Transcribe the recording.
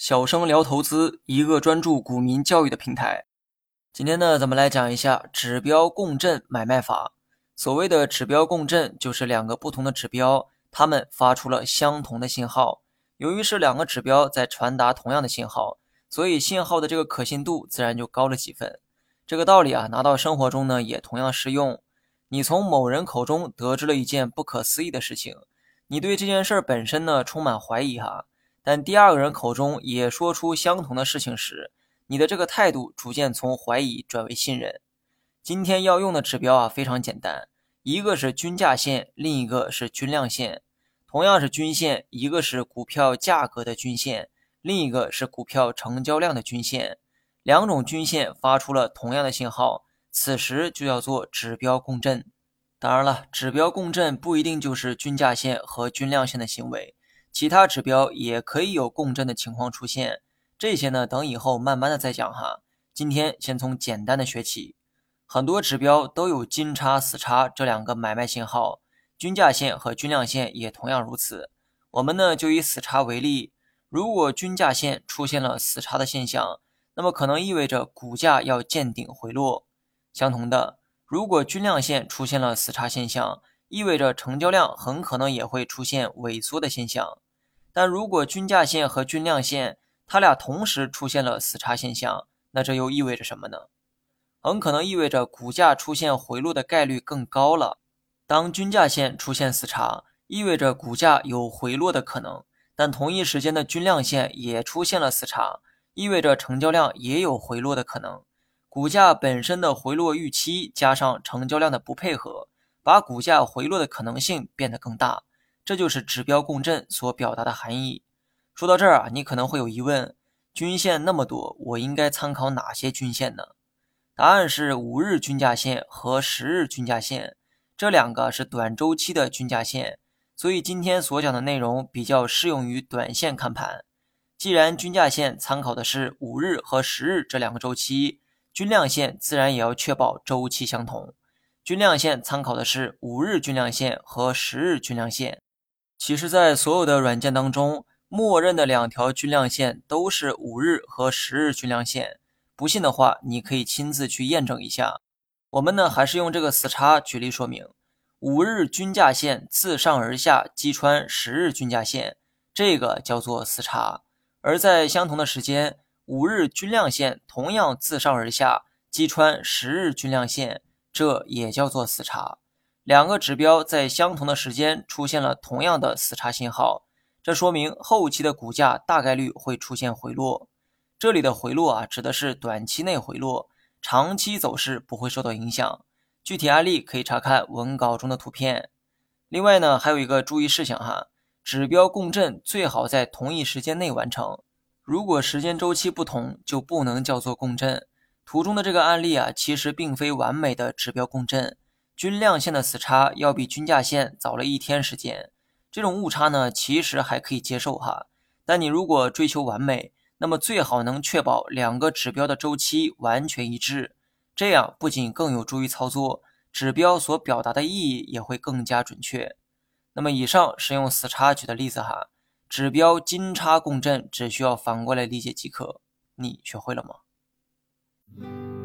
小生聊投资，一个专注股民教育的平台。今天呢，咱们来讲一下指标共振买卖法。所谓的指标共振，就是两个不同的指标，它们发出了相同的信号。由于是两个指标在传达同样的信号，所以信号的这个可信度自然就高了几分。这个道理啊，拿到生活中呢也同样适用。你从某人口中得知了一件不可思议的事情，你对这件事本身呢充满怀疑哈。但第二个人口中也说出相同的事情时，你的这个态度逐渐从怀疑转为信任。今天要用的指标啊非常简单，一个是均价线，另一个是均量线。同样是均线，一个是股票价格的均线，另一个是股票成交量的均线。两种均线发出了同样的信号，此时就叫做指标共振。当然了，指标共振不一定就是均价线和均量线的行为。其他指标也可以有共振的情况出现，这些呢等以后慢慢的再讲哈。今天先从简单的学起，很多指标都有金叉、死叉这两个买卖信号，均价线和均量线也同样如此。我们呢就以死叉为例，如果均价线出现了死叉的现象，那么可能意味着股价要见顶回落。相同的，如果均量线出现了死叉现象，意味着成交量很可能也会出现萎缩的现象，但如果均价线和均量线它俩同时出现了死叉现象，那这又意味着什么呢？很可能意味着股价出现回落的概率更高了。当均价线出现死叉，意味着股价有回落的可能，但同一时间的均量线也出现了死叉，意味着成交量也有回落的可能。股价本身的回落预期加上成交量的不配合。把股价回落的可能性变得更大，这就是指标共振所表达的含义。说到这儿啊，你可能会有疑问：均线那么多，我应该参考哪些均线呢？答案是五日均价线和十日均价线，这两个是短周期的均价线，所以今天所讲的内容比较适用于短线看盘。既然均价线参考的是五日和十日这两个周期，均量线自然也要确保周期相同。均量线参考的是五日均量线和十日均量线。其实，在所有的软件当中，默认的两条均量线都是五日和十日均量线。不信的话，你可以亲自去验证一下。我们呢，还是用这个死叉举例说明：五日均价线自上而下击穿十日均价线，这个叫做死叉；而在相同的时间，五日均量线同样自上而下击穿十日均量线。这也叫做死叉，两个指标在相同的时间出现了同样的死叉信号，这说明后期的股价大概率会出现回落。这里的回落啊，指的是短期内回落，长期走势不会受到影响。具体案例可以查看文稿中的图片。另外呢，还有一个注意事项哈，指标共振最好在同一时间内完成，如果时间周期不同，就不能叫做共振。图中的这个案例啊，其实并非完美的指标共振，均量线的死叉要比均价线早了一天时间。这种误差呢，其实还可以接受哈。但你如果追求完美，那么最好能确保两个指标的周期完全一致，这样不仅更有助于操作，指标所表达的意义也会更加准确。那么以上是用死叉举的例子哈，指标金叉共振只需要反过来理解即可。你学会了吗 Mm-hmm.